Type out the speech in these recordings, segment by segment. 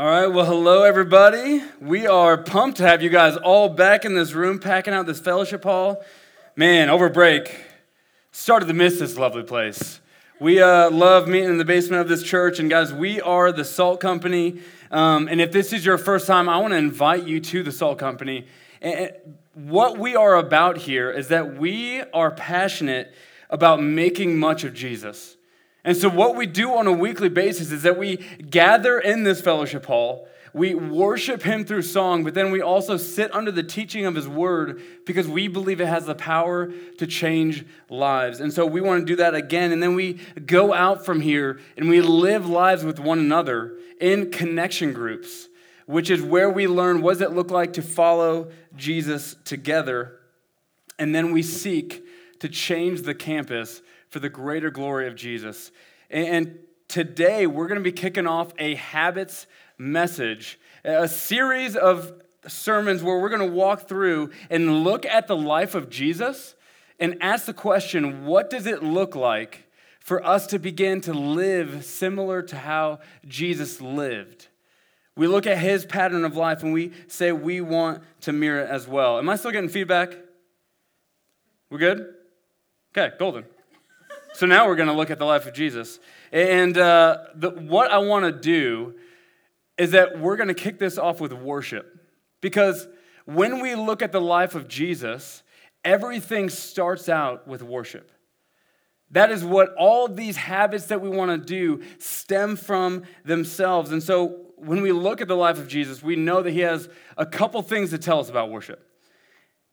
All right, well, hello, everybody. We are pumped to have you guys all back in this room, packing out this fellowship hall. Man, over break, started to miss this lovely place. We uh, love meeting in the basement of this church, and guys, we are the Salt Company. Um, and if this is your first time, I want to invite you to the Salt Company. And what we are about here is that we are passionate about making much of Jesus. And so, what we do on a weekly basis is that we gather in this fellowship hall, we worship Him through song, but then we also sit under the teaching of His Word because we believe it has the power to change lives. And so, we want to do that again. And then we go out from here and we live lives with one another in connection groups, which is where we learn what does it look like to follow Jesus together. And then we seek to change the campus for the greater glory of Jesus. And today we're going to be kicking off a habits message, a series of sermons where we're going to walk through and look at the life of Jesus and ask the question what does it look like for us to begin to live similar to how Jesus lived? We look at his pattern of life and we say we want to mirror it as well. Am I still getting feedback? We're good? Okay, golden. So now we're going to look at the life of Jesus. And uh, the, what I want to do is that we're going to kick this off with worship. Because when we look at the life of Jesus, everything starts out with worship. That is what all these habits that we want to do stem from themselves. And so when we look at the life of Jesus, we know that he has a couple things to tell us about worship.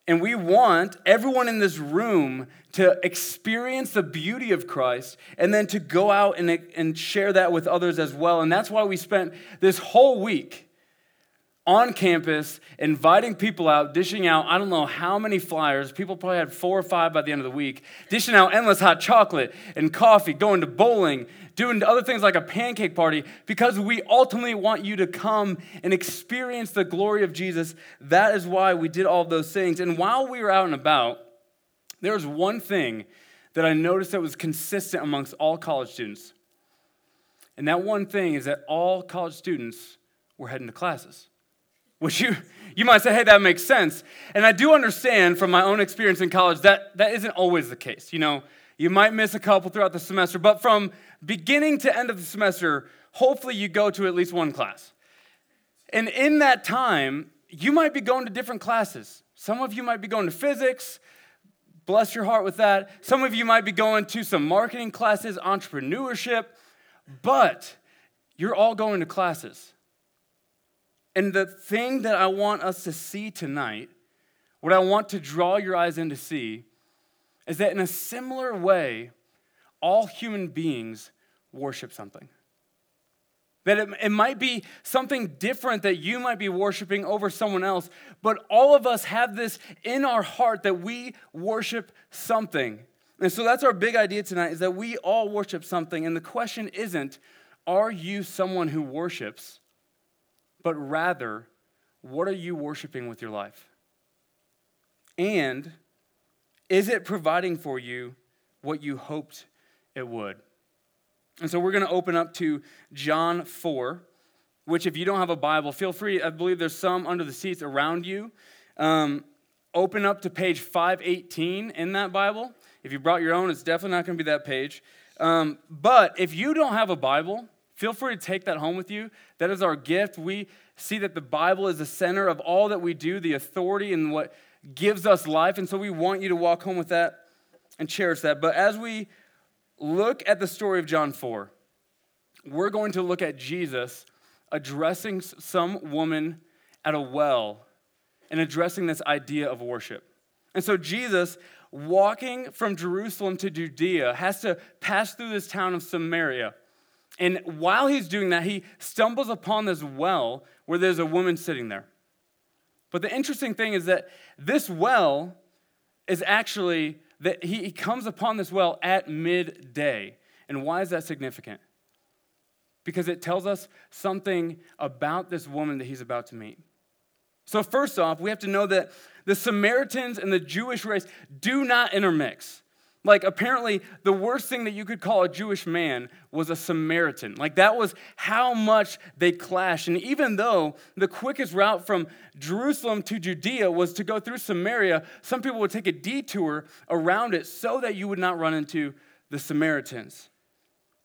And we want everyone in this room to experience the beauty of Christ and then to go out and, and share that with others as well. And that's why we spent this whole week on campus, inviting people out, dishing out, I don't know how many flyers. People probably had four or five by the end of the week, dishing out endless hot chocolate and coffee, going to bowling, doing other things like a pancake party, because we ultimately want you to come and experience the glory of Jesus. That is why we did all those things. And while we were out and about, there was one thing that I noticed that was consistent amongst all college students. And that one thing is that all college students were heading to classes. Which you, you might say, hey, that makes sense. And I do understand from my own experience in college that that isn't always the case. You know, you might miss a couple throughout the semester, but from beginning to end of the semester, hopefully you go to at least one class. And in that time, you might be going to different classes. Some of you might be going to physics, bless your heart with that. Some of you might be going to some marketing classes, entrepreneurship, but you're all going to classes. And the thing that I want us to see tonight, what I want to draw your eyes in to see, is that in a similar way, all human beings worship something. That it, it might be something different that you might be worshiping over someone else, but all of us have this in our heart that we worship something. And so that's our big idea tonight is that we all worship something. And the question isn't, are you someone who worships? But rather, what are you worshiping with your life? And is it providing for you what you hoped it would? And so we're going to open up to John 4, which, if you don't have a Bible, feel free. I believe there's some under the seats around you. Um, open up to page 518 in that Bible. If you brought your own, it's definitely not going to be that page. Um, but if you don't have a Bible, Feel free to take that home with you. That is our gift. We see that the Bible is the center of all that we do, the authority and what gives us life. And so we want you to walk home with that and cherish that. But as we look at the story of John 4, we're going to look at Jesus addressing some woman at a well and addressing this idea of worship. And so Jesus, walking from Jerusalem to Judea, has to pass through this town of Samaria. And while he's doing that, he stumbles upon this well where there's a woman sitting there. But the interesting thing is that this well is actually that he, comes upon this well at midday. And why is that significant? Because it tells us something about this woman that he's about to meet. So, first off, we have to know that the Samaritans and the Jewish race do not intermix. Like, apparently, the worst thing that you could call a Jewish man was a Samaritan. Like, that was how much they clashed. And even though the quickest route from Jerusalem to Judea was to go through Samaria, some people would take a detour around it so that you would not run into the Samaritans.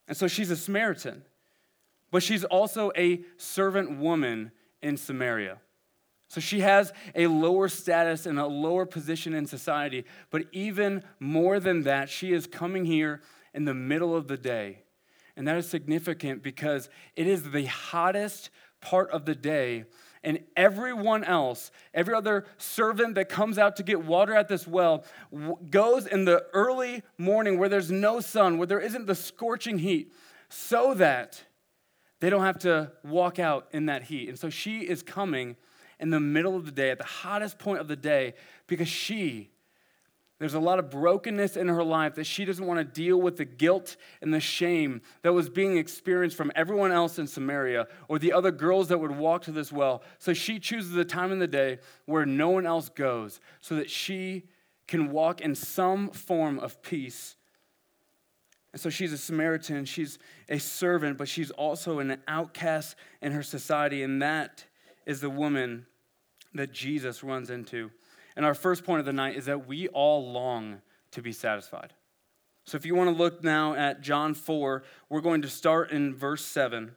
And so she's a Samaritan, but she's also a servant woman in Samaria. So she has a lower status and a lower position in society. But even more than that, she is coming here in the middle of the day. And that is significant because it is the hottest part of the day. And everyone else, every other servant that comes out to get water at this well, goes in the early morning where there's no sun, where there isn't the scorching heat, so that they don't have to walk out in that heat. And so she is coming in the middle of the day, at the hottest point of the day, because she, there's a lot of brokenness in her life that she doesn't want to deal with the guilt and the shame that was being experienced from everyone else in Samaria or the other girls that would walk to this well. So she chooses a time in the day where no one else goes so that she can walk in some form of peace. And so she's a Samaritan, she's a servant, but she's also an outcast in her society, and that is the woman that Jesus runs into. And our first point of the night is that we all long to be satisfied. So if you want to look now at John 4, we're going to start in verse 7.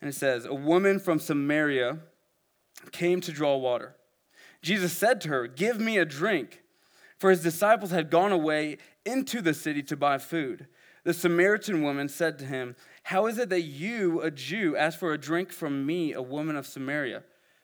And it says, A woman from Samaria came to draw water. Jesus said to her, Give me a drink. For his disciples had gone away into the city to buy food. The Samaritan woman said to him, How is it that you, a Jew, ask for a drink from me, a woman of Samaria?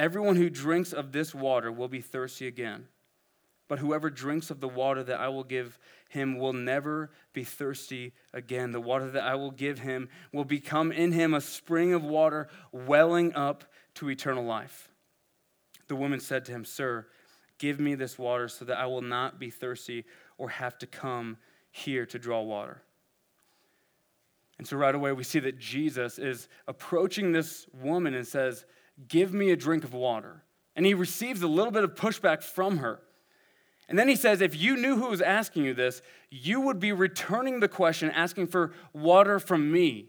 Everyone who drinks of this water will be thirsty again. But whoever drinks of the water that I will give him will never be thirsty again. The water that I will give him will become in him a spring of water welling up to eternal life. The woman said to him, Sir, give me this water so that I will not be thirsty or have to come here to draw water. And so right away we see that Jesus is approaching this woman and says, Give me a drink of water. And he receives a little bit of pushback from her. And then he says, If you knew who was asking you this, you would be returning the question, asking for water from me.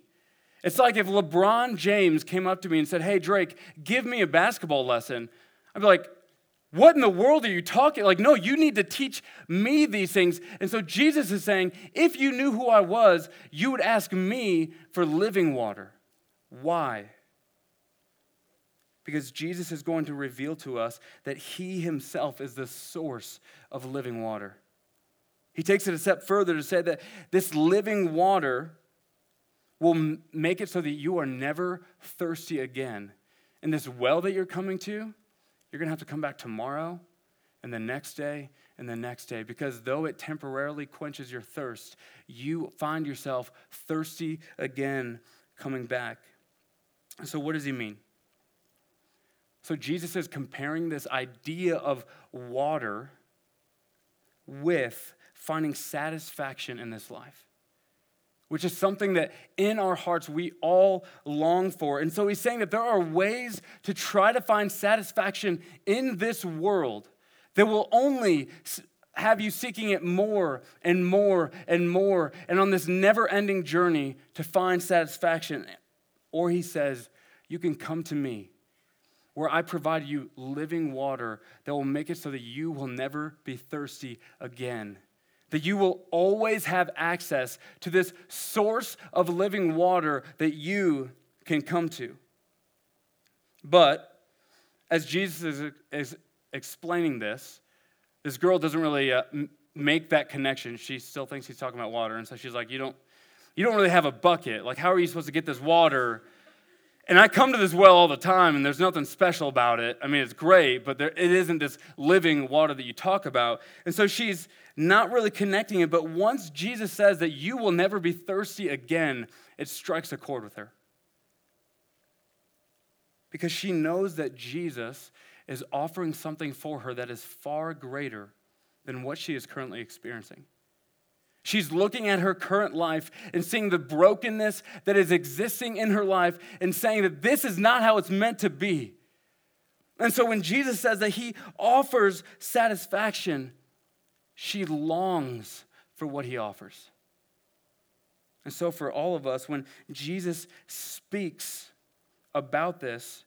It's like if LeBron James came up to me and said, Hey, Drake, give me a basketball lesson. I'd be like, What in the world are you talking? Like, no, you need to teach me these things. And so Jesus is saying, If you knew who I was, you would ask me for living water. Why? Because Jesus is going to reveal to us that he himself is the source of living water. He takes it a step further to say that this living water will make it so that you are never thirsty again. And this well that you're coming to, you're going to have to come back tomorrow and the next day and the next day because though it temporarily quenches your thirst, you find yourself thirsty again coming back. So, what does he mean? So Jesus is comparing this idea of water with finding satisfaction in this life, which is something that in our hearts we all long for. And so he's saying that there are ways to try to find satisfaction in this world that will only have you seeking it more and more and more and on this never ending journey to find satisfaction. Or he says, You can come to me where I provide you living water that will make it so that you will never be thirsty again. That you will always have access to this source of living water that you can come to. But as Jesus is, is explaining this, this girl doesn't really uh, make that connection. She still thinks he's talking about water. And so she's like, You don't, you don't really have a bucket. Like, how are you supposed to get this water? And I come to this well all the time, and there's nothing special about it. I mean, it's great, but there, it isn't this living water that you talk about. And so she's not really connecting it. But once Jesus says that you will never be thirsty again, it strikes a chord with her. Because she knows that Jesus is offering something for her that is far greater than what she is currently experiencing. She's looking at her current life and seeing the brokenness that is existing in her life and saying that this is not how it's meant to be. And so when Jesus says that he offers satisfaction, she longs for what he offers. And so for all of us, when Jesus speaks about this,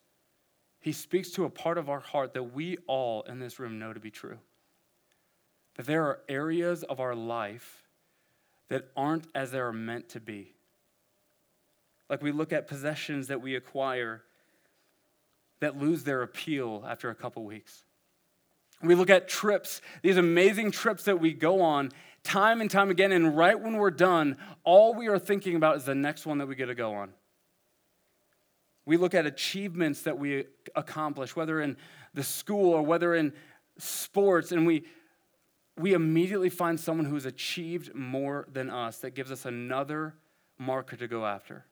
he speaks to a part of our heart that we all in this room know to be true. That there are areas of our life that aren't as they are meant to be. Like we look at possessions that we acquire that lose their appeal after a couple weeks. We look at trips, these amazing trips that we go on time and time again, and right when we're done, all we are thinking about is the next one that we get to go on. We look at achievements that we accomplish, whether in the school or whether in sports, and we we immediately find someone who's achieved more than us that gives us another marker to go after.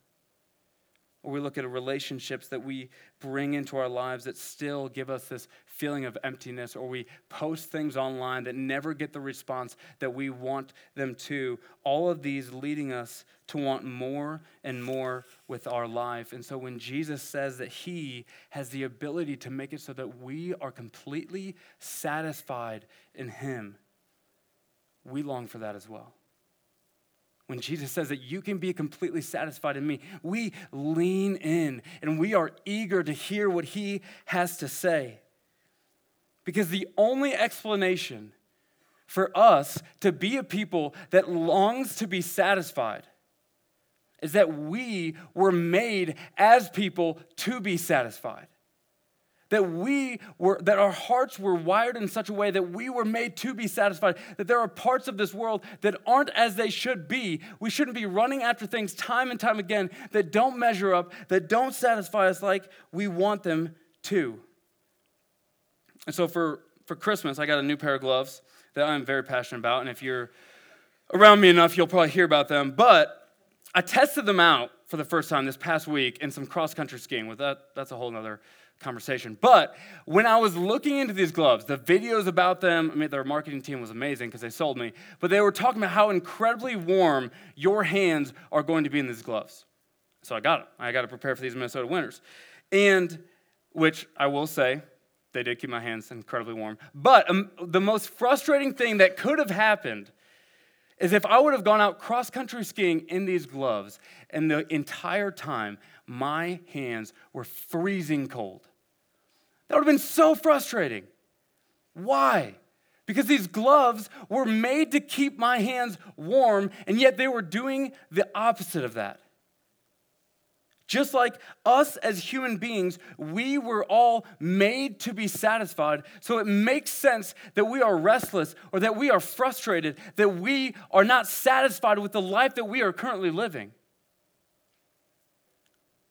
Or we look at relationships that we bring into our lives that still give us this feeling of emptiness, or we post things online that never get the response that we want them to. All of these leading us to want more and more with our life. And so when Jesus says that He has the ability to make it so that we are completely satisfied in Him, we long for that as well. When Jesus says that you can be completely satisfied in me, we lean in and we are eager to hear what he has to say. Because the only explanation for us to be a people that longs to be satisfied is that we were made as people to be satisfied that we were that our hearts were wired in such a way that we were made to be satisfied that there are parts of this world that aren't as they should be. We shouldn't be running after things time and time again that don't measure up that don't satisfy us like we want them to. And so for for christmas i got a new pair of gloves that i'm very passionate about and if you're around me enough you'll probably hear about them. But i tested them out for the first time this past week in some cross country skiing with that that's a whole nother conversation. But when I was looking into these gloves, the videos about them, I mean, their marketing team was amazing because they sold me, but they were talking about how incredibly warm your hands are going to be in these gloves. So I got them. I got to prepare for these Minnesota winters. And which I will say, they did keep my hands incredibly warm. But um, the most frustrating thing that could have happened is if I would have gone out cross country skiing in these gloves, and the entire time my hands were freezing cold. That would have been so frustrating. Why? Because these gloves were made to keep my hands warm, and yet they were doing the opposite of that. Just like us as human beings, we were all made to be satisfied. So it makes sense that we are restless or that we are frustrated, that we are not satisfied with the life that we are currently living.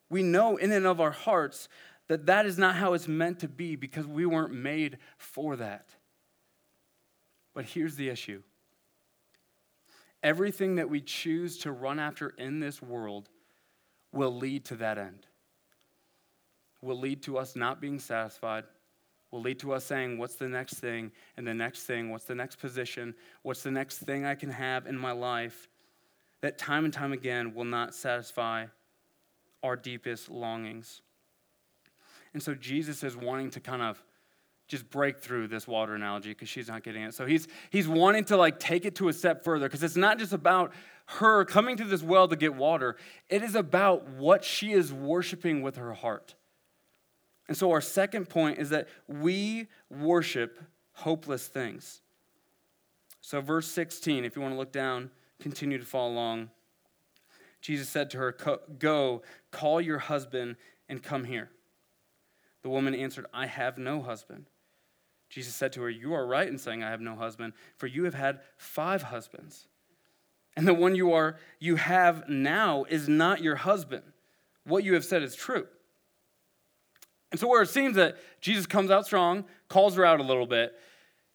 We know in and of our hearts that that is not how it's meant to be because we weren't made for that. But here's the issue everything that we choose to run after in this world will lead to that end. Will lead to us not being satisfied, will lead to us saying, What's the next thing? And the next thing, what's the next position? What's the next thing I can have in my life? That time and time again will not satisfy our deepest longings. And so Jesus is wanting to kind of just break through this water analogy because she's not getting it. So he's he's wanting to like take it to a step further because it's not just about her coming to this well to get water. It is about what she is worshiping with her heart. And so our second point is that we worship hopeless things. So verse 16, if you want to look down, continue to follow along. Jesus said to her, Go, call your husband and come here. The woman answered, I have no husband. Jesus said to her, You are right in saying, I have no husband, for you have had five husbands. And the one you are you have now is not your husband. What you have said is true. And so, where it seems that Jesus comes out strong, calls her out a little bit,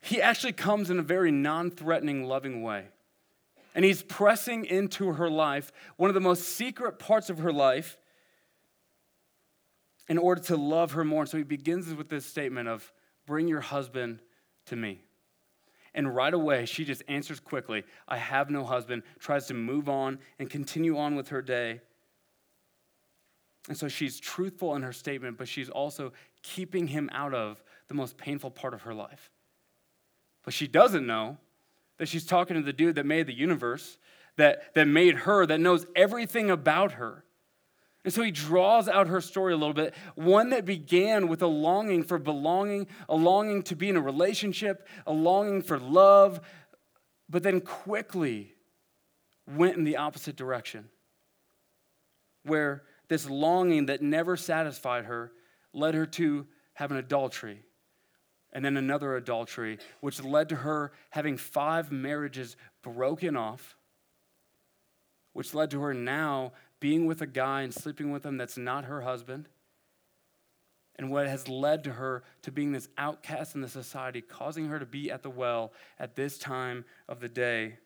he actually comes in a very non threatening, loving way. And he's pressing into her life, one of the most secret parts of her life, in order to love her more. And so he begins with this statement of, Bring your husband to me. And right away, she just answers quickly, I have no husband, tries to move on and continue on with her day. And so she's truthful in her statement, but she's also keeping him out of the most painful part of her life. But she doesn't know that she's talking to the dude that made the universe, that, that made her, that knows everything about her. And so he draws out her story a little bit, one that began with a longing for belonging, a longing to be in a relationship, a longing for love, but then quickly went in the opposite direction, where this longing that never satisfied her led her to have an adultery and then another adultery, which led to her having five marriages broken off, which led to her now being with a guy and sleeping with him that's not her husband, and what has led to her to being this outcast in the society, causing her to be at the well at this time of the day.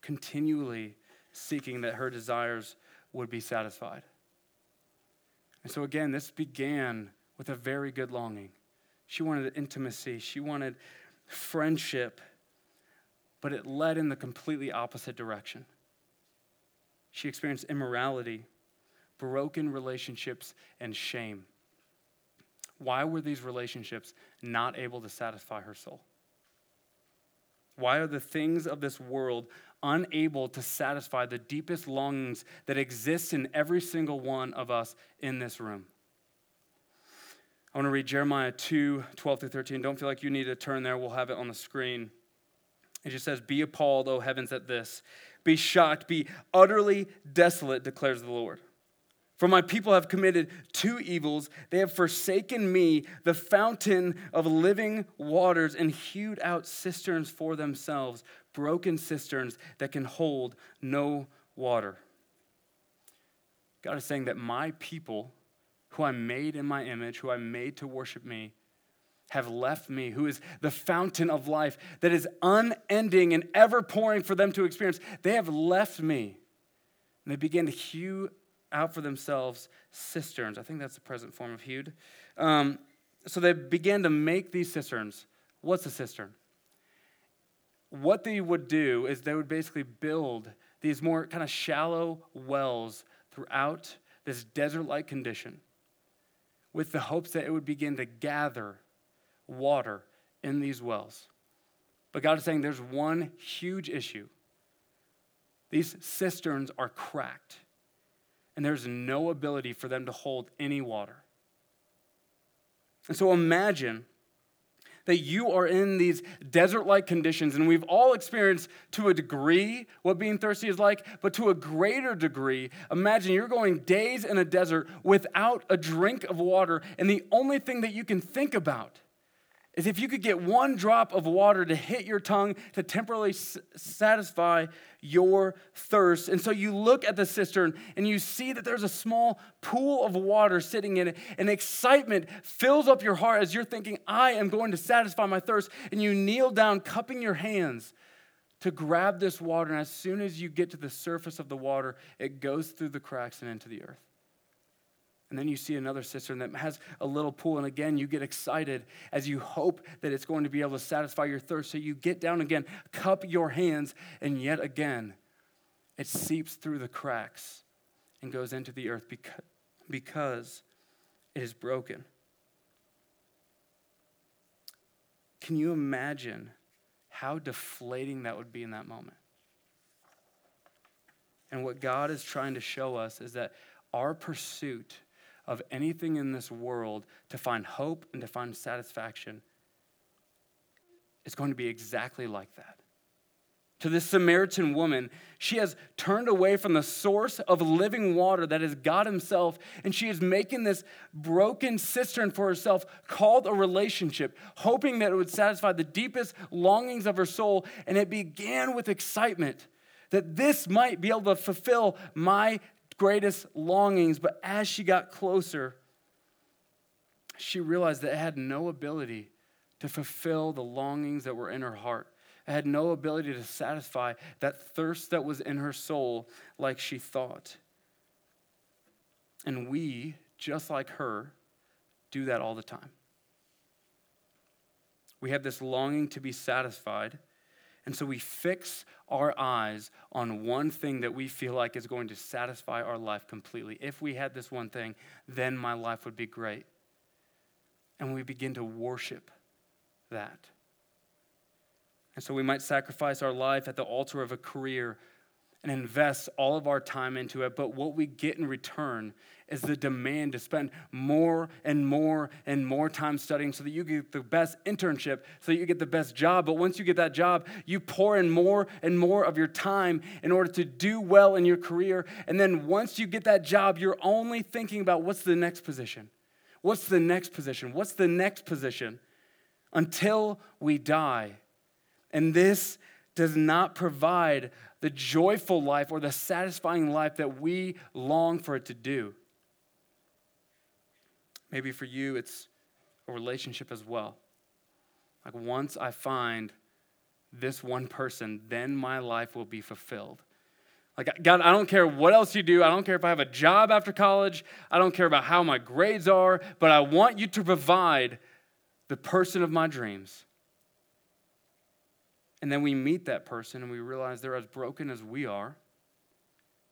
Continually seeking that her desires would be satisfied. And so, again, this began with a very good longing. She wanted intimacy, she wanted friendship, but it led in the completely opposite direction. She experienced immorality, broken relationships, and shame. Why were these relationships not able to satisfy her soul? Why are the things of this world unable to satisfy the deepest longings that exist in every single one of us in this room? I want to read Jeremiah 2 12 through 13. Don't feel like you need to turn there, we'll have it on the screen. It just says, Be appalled, O heavens, at this. Be shocked, be utterly desolate, declares the Lord. For my people have committed two evils. They have forsaken me, the fountain of living waters, and hewed out cisterns for themselves, broken cisterns that can hold no water. God is saying that my people, who I made in my image, who I made to worship me, have left me, who is the fountain of life that is unending and ever pouring for them to experience. They have left me. And they begin to hew out for themselves cisterns. I think that's the present form of hewed. Um, so they began to make these cisterns. What's a cistern? What they would do is they would basically build these more kind of shallow wells throughout this desert like condition with the hopes that it would begin to gather water in these wells. But God is saying there's one huge issue. These cisterns are cracked and there's no ability for them to hold any water. And so imagine that you are in these desert like conditions, and we've all experienced to a degree what being thirsty is like, but to a greater degree, imagine you're going days in a desert without a drink of water, and the only thing that you can think about is if you could get one drop of water to hit your tongue to temporarily s- satisfy your thirst. And so you look at the cistern and you see that there's a small pool of water sitting in it, and excitement fills up your heart as you're thinking, I am going to satisfy my thirst. And you kneel down, cupping your hands to grab this water. And as soon as you get to the surface of the water, it goes through the cracks and into the earth. And then you see another cistern that has a little pool, and again, you get excited as you hope that it's going to be able to satisfy your thirst. So you get down again, cup your hands, and yet again, it seeps through the cracks and goes into the earth because, it is broken. Can you imagine how deflating that would be in that moment? And what God is trying to show us is that our pursuit of anything in this world to find hope and to find satisfaction is going to be exactly like that. To this Samaritan woman, she has turned away from the source of living water that is God Himself, and she is making this broken cistern for herself called a relationship, hoping that it would satisfy the deepest longings of her soul. And it began with excitement that this might be able to fulfill my greatest longings. But as she got closer, she realized that it had no ability to fulfill the longings that were in her heart. It had no ability to satisfy that thirst that was in her soul like she thought. And we, just like her, do that all the time. We have this longing to be satisfied. And so we fix our eyes on one thing that we feel like is going to satisfy our life completely. If we had this one thing, then my life would be great. And we begin to worship that. And so we might sacrifice our life at the altar of a career and invest all of our time into it. But what we get in return is the demand to spend more and more and more time studying so that you get the best internship, so that you get the best job. But once you get that job, you pour in more and more of your time in order to do well in your career. And then once you get that job, you're only thinking about what's the next position? What's the next position? What's the next position? Until we die. And this does not provide the joyful life or the satisfying life that we long for it to do. Maybe for you, it's a relationship as well. Like, once I find this one person, then my life will be fulfilled. Like, God, I don't care what else you do. I don't care if I have a job after college. I don't care about how my grades are, but I want you to provide the person of my dreams. And then we meet that person and we realize they're as broken as we are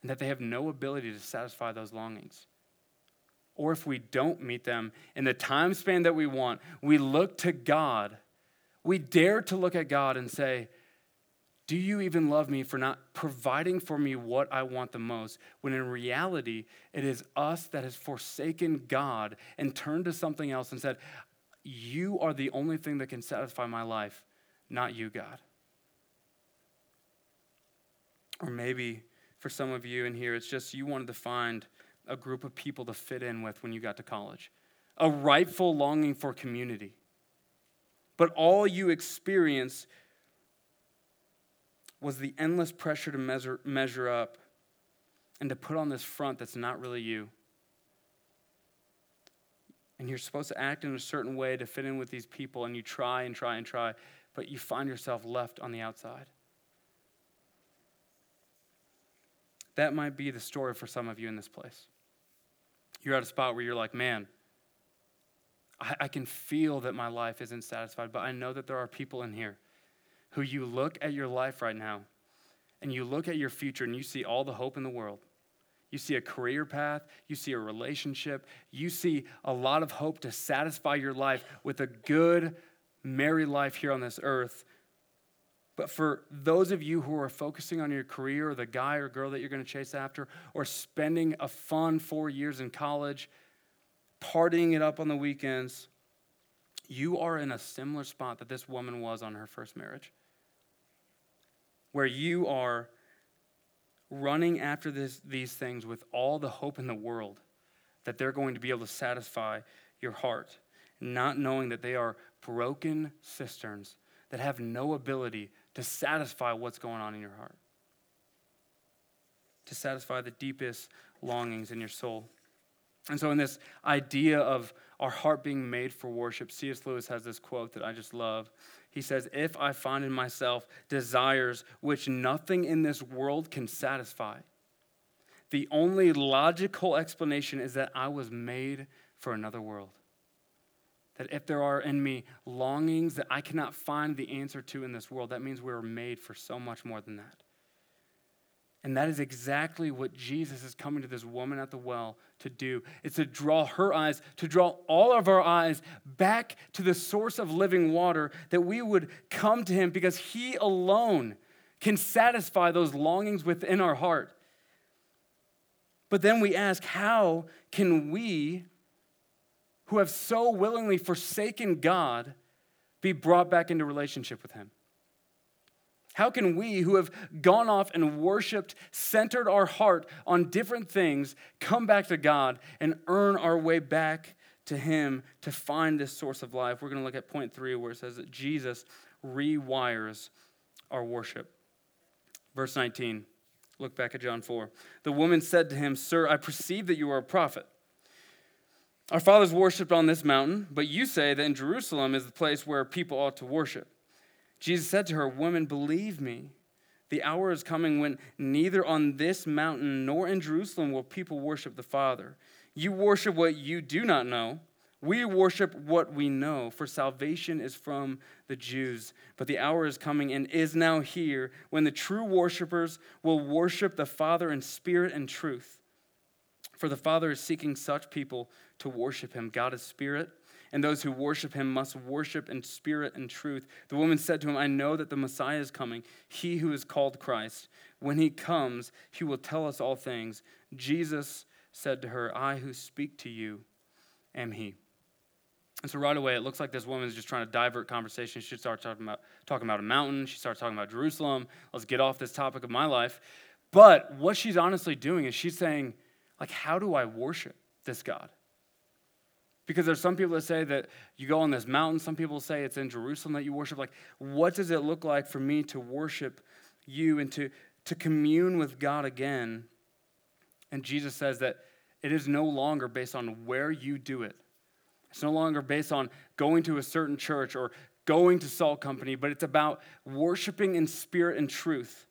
and that they have no ability to satisfy those longings. Or if we don't meet them in the time span that we want, we look to God. We dare to look at God and say, Do you even love me for not providing for me what I want the most? When in reality, it is us that has forsaken God and turned to something else and said, You are the only thing that can satisfy my life, not you, God. Or maybe for some of you in here, it's just you wanted to find a group of people to fit in with when you got to college, a rightful longing for community. But all you experienced was the endless pressure to measure, measure up and to put on this front that's not really you. And you're supposed to act in a certain way to fit in with these people, and you try and try and try, but you find yourself left on the outside. That might be the story for some of you in this place. You're at a spot where you're like, man, I, I can feel that my life isn't satisfied, but I know that there are people in here who you look at your life right now and you look at your future and you see all the hope in the world. You see a career path, you see a relationship, you see a lot of hope to satisfy your life with a good, merry life here on this earth. But for those of you who are focusing on your career or the guy or girl that you're going to chase after, or spending a fun four years in college, partying it up on the weekends, you are in a similar spot that this woman was on her first marriage. Where you are running after this, these things with all the hope in the world that they're going to be able to satisfy your heart, not knowing that they are broken cisterns that have no ability to satisfy what's going on in your heart, to satisfy the deepest longings in your soul. And so, in this idea of our heart being made for worship, C.S. Lewis has this quote that I just love. He says, If I find in myself desires which nothing in this world can satisfy, the only logical explanation is that I was made for another world. That if there are in me longings that I cannot find the answer to in this world, that means we are made for so much more than that. And that is exactly what Jesus is coming to this woman at the well to do. It's to draw her eyes, to draw all of our eyes back to the source of living water, that we would come to him because he alone can satisfy those longings within our heart. But then we ask, how can we who have so willingly forsaken God be brought back into relationship with Him? How can we, who have gone off and worshiped, centered our heart on different things, come back to God and earn our way back to Him to find this source of life? We're going to look at point three, where it says that Jesus rewires our worship. Verse 19 Look back at John 4. The woman said to him, Sir, I perceive that you are a prophet. Our fathers worshipped on this mountain, but you say that in Jerusalem is the place where people ought to worship. Jesus said to her, Woman, believe me, the hour is coming when neither on this mountain nor in Jerusalem will people worship the Father. You worship what you do not know. We worship what we know, for salvation is from the Jews. But the hour is coming and is now here when the true worshipers will worship the Father in spirit and truth. For the Father is seeking such people to worship him. God is spirit, and those who worship him must worship in spirit and truth. The woman said to him, I know that the Messiah is coming, he who is called Christ. When he comes, he will tell us all things. Jesus said to her, I who speak to you am he. And so right away, it looks like this woman is just trying to divert conversation. She starts talking about, talking about a mountain. She starts talking about Jerusalem. Let's get off this topic of my life. But what she's honestly doing is she's saying, like, how do I worship this God? Because there's some people that say that you go on this mountain. Some people say it's in Jerusalem that you worship. Like, what does it look like for me to worship you and to, to commune with God again? And Jesus says that it is no longer based on where you do it, it's no longer based on going to a certain church or going to Salt Company, but it's about worshiping in spirit and truth.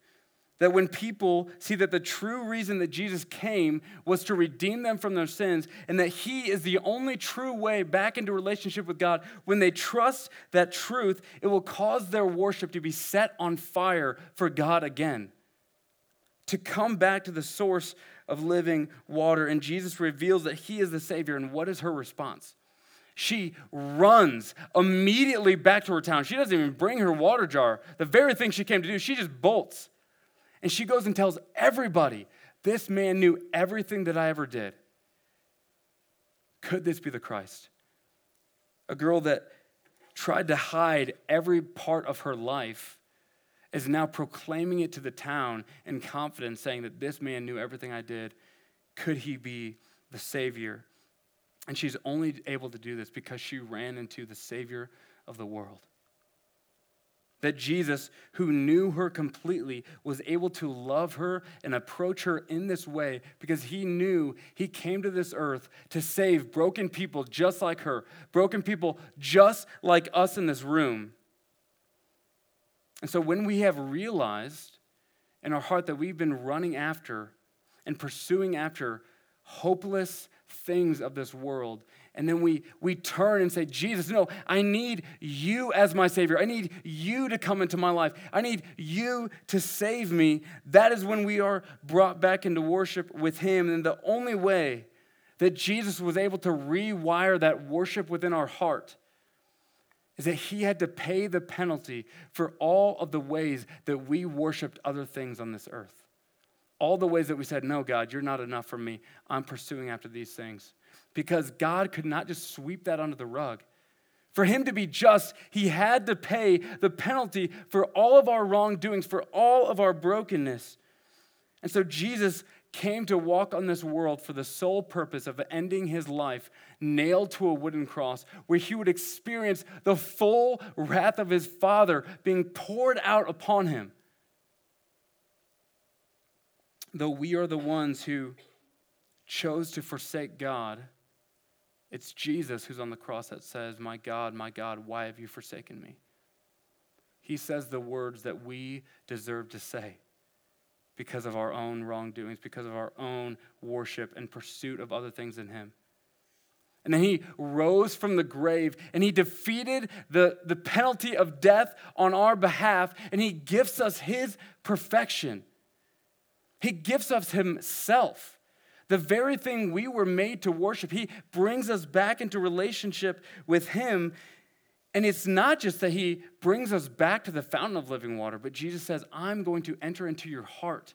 That when people see that the true reason that Jesus came was to redeem them from their sins and that he is the only true way back into relationship with God, when they trust that truth, it will cause their worship to be set on fire for God again. To come back to the source of living water. And Jesus reveals that he is the Savior. And what is her response? She runs immediately back to her town. She doesn't even bring her water jar. The very thing she came to do, she just bolts. And she goes and tells everybody, This man knew everything that I ever did. Could this be the Christ? A girl that tried to hide every part of her life is now proclaiming it to the town in confidence, saying that this man knew everything I did. Could he be the Savior? And she's only able to do this because she ran into the Savior of the world. That Jesus, who knew her completely, was able to love her and approach her in this way because he knew he came to this earth to save broken people just like her, broken people just like us in this room. And so when we have realized in our heart that we've been running after and pursuing after hopeless things of this world. And then we, we turn and say, Jesus, no, I need you as my Savior. I need you to come into my life. I need you to save me. That is when we are brought back into worship with Him. And the only way that Jesus was able to rewire that worship within our heart is that He had to pay the penalty for all of the ways that we worshiped other things on this earth all the ways that we said, No, God, you're not enough for me. I'm pursuing after these things. Because God could not just sweep that under the rug. For him to be just, he had to pay the penalty for all of our wrongdoings, for all of our brokenness. And so Jesus came to walk on this world for the sole purpose of ending his life nailed to a wooden cross, where he would experience the full wrath of his Father being poured out upon him though we are the ones who chose to forsake God, it's Jesus who's on the cross that says, My God, my God, why have you forsaken me? He says the words that we deserve to say because of our own wrongdoings, because of our own worship and pursuit of other things in Him. And then he rose from the grave and he defeated the, the penalty of death on our behalf and he gives us his perfection. He gives us Himself. The very thing we were made to worship, He brings us back into relationship with Him. And it's not just that He brings us back to the fountain of living water, but Jesus says, I'm going to enter into your heart.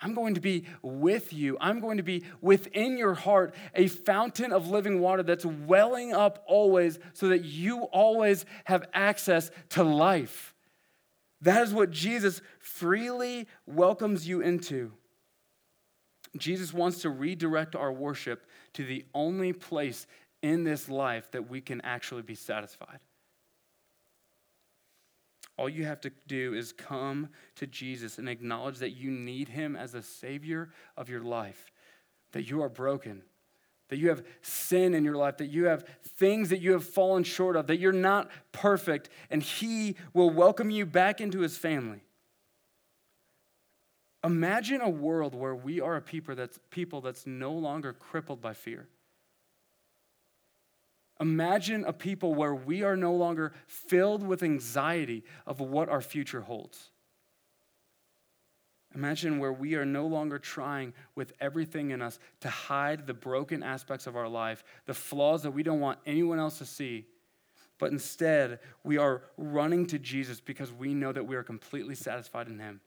I'm going to be with you. I'm going to be within your heart, a fountain of living water that's welling up always so that you always have access to life. That is what Jesus freely welcomes you into. Jesus wants to redirect our worship to the only place in this life that we can actually be satisfied. All you have to do is come to Jesus and acknowledge that you need him as a savior of your life, that you are broken, that you have sin in your life, that you have things that you have fallen short of, that you're not perfect, and he will welcome you back into his family. Imagine a world where we are a people that's, people that's no longer crippled by fear. Imagine a people where we are no longer filled with anxiety of what our future holds. Imagine where we are no longer trying with everything in us to hide the broken aspects of our life, the flaws that we don't want anyone else to see, but instead we are running to Jesus because we know that we are completely satisfied in Him.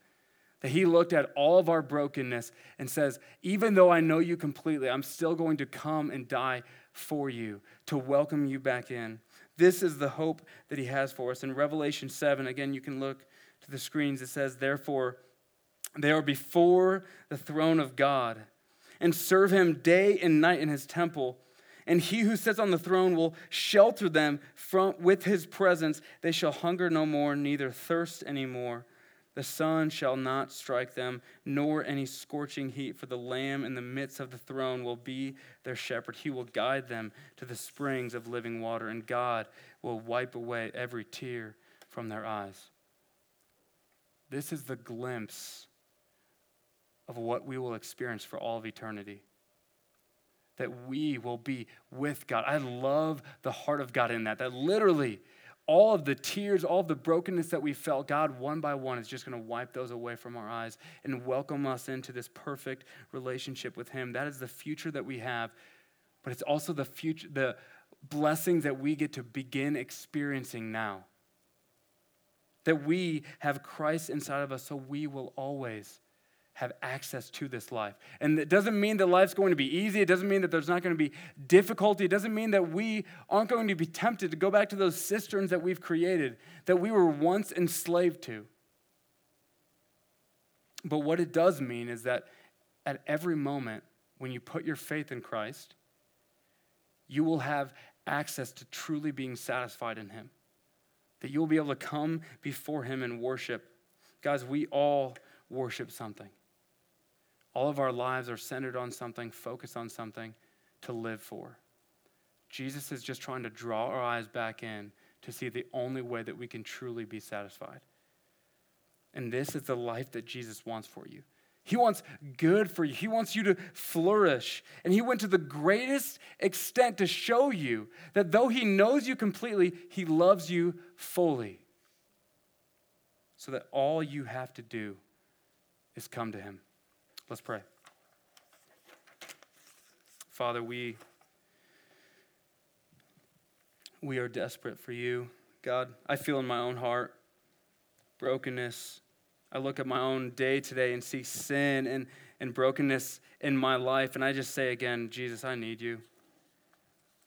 That He looked at all of our brokenness and says, Even though I know you completely, I'm still going to come and die for you, to welcome you back in. This is the hope that He has for us. In Revelation 7, again, you can look to the screens, it says, Therefore, they are before the throne of God and serve him day and night in his temple. And he who sits on the throne will shelter them from, with his presence. They shall hunger no more, neither thirst any more. The sun shall not strike them, nor any scorching heat, for the Lamb in the midst of the throne will be their shepherd. He will guide them to the springs of living water, and God will wipe away every tear from their eyes. This is the glimpse of what we will experience for all of eternity. That we will be with God. I love the heart of God in that. That literally, all of the tears, all of the brokenness that we felt, God, one by one, is just going to wipe those away from our eyes and welcome us into this perfect relationship with Him. That is the future that we have, but it's also the future, the blessings that we get to begin experiencing now. That we have Christ inside of us, so we will always have access to this life. And it doesn't mean that life's going to be easy. It doesn't mean that there's not going to be difficulty. It doesn't mean that we aren't going to be tempted to go back to those cisterns that we've created, that we were once enslaved to. But what it does mean is that at every moment, when you put your faith in Christ, you will have access to truly being satisfied in Him. That you'll be able to come before Him and worship. Guys, we all worship something. All of our lives are centered on something, focused on something to live for. Jesus is just trying to draw our eyes back in to see the only way that we can truly be satisfied. And this is the life that Jesus wants for you. He wants good for you. He wants you to flourish. And He went to the greatest extent to show you that though He knows you completely, He loves you fully. So that all you have to do is come to Him. Let's pray. Father, we, we are desperate for you. God, I feel in my own heart brokenness. I look at my own day today and see sin and, and brokenness in my life, and I just say again, Jesus, I need you.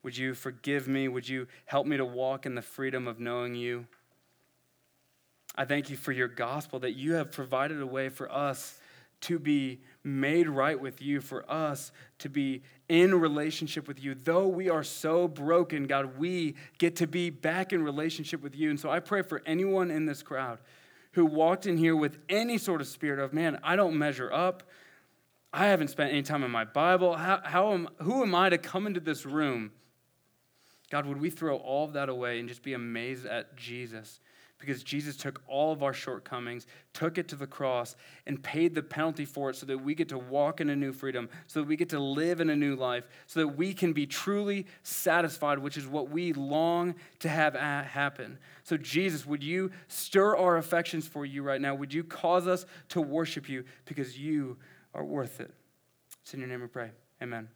Would you forgive me? Would you help me to walk in the freedom of knowing you? I thank you for your gospel that you have provided a way for us to be made right with you, for us to be in relationship with you. Though we are so broken, God, we get to be back in relationship with you. And so I pray for anyone in this crowd who walked in here with any sort of spirit of, man, I don't measure up. I haven't spent any time in my Bible. How, how am, who am I to come into this room? God, would we throw all of that away and just be amazed at Jesus? Because Jesus took all of our shortcomings, took it to the cross, and paid the penalty for it so that we get to walk in a new freedom, so that we get to live in a new life, so that we can be truly satisfied, which is what we long to have happen. So, Jesus, would you stir our affections for you right now? Would you cause us to worship you because you are worth it? It's in your name we pray. Amen.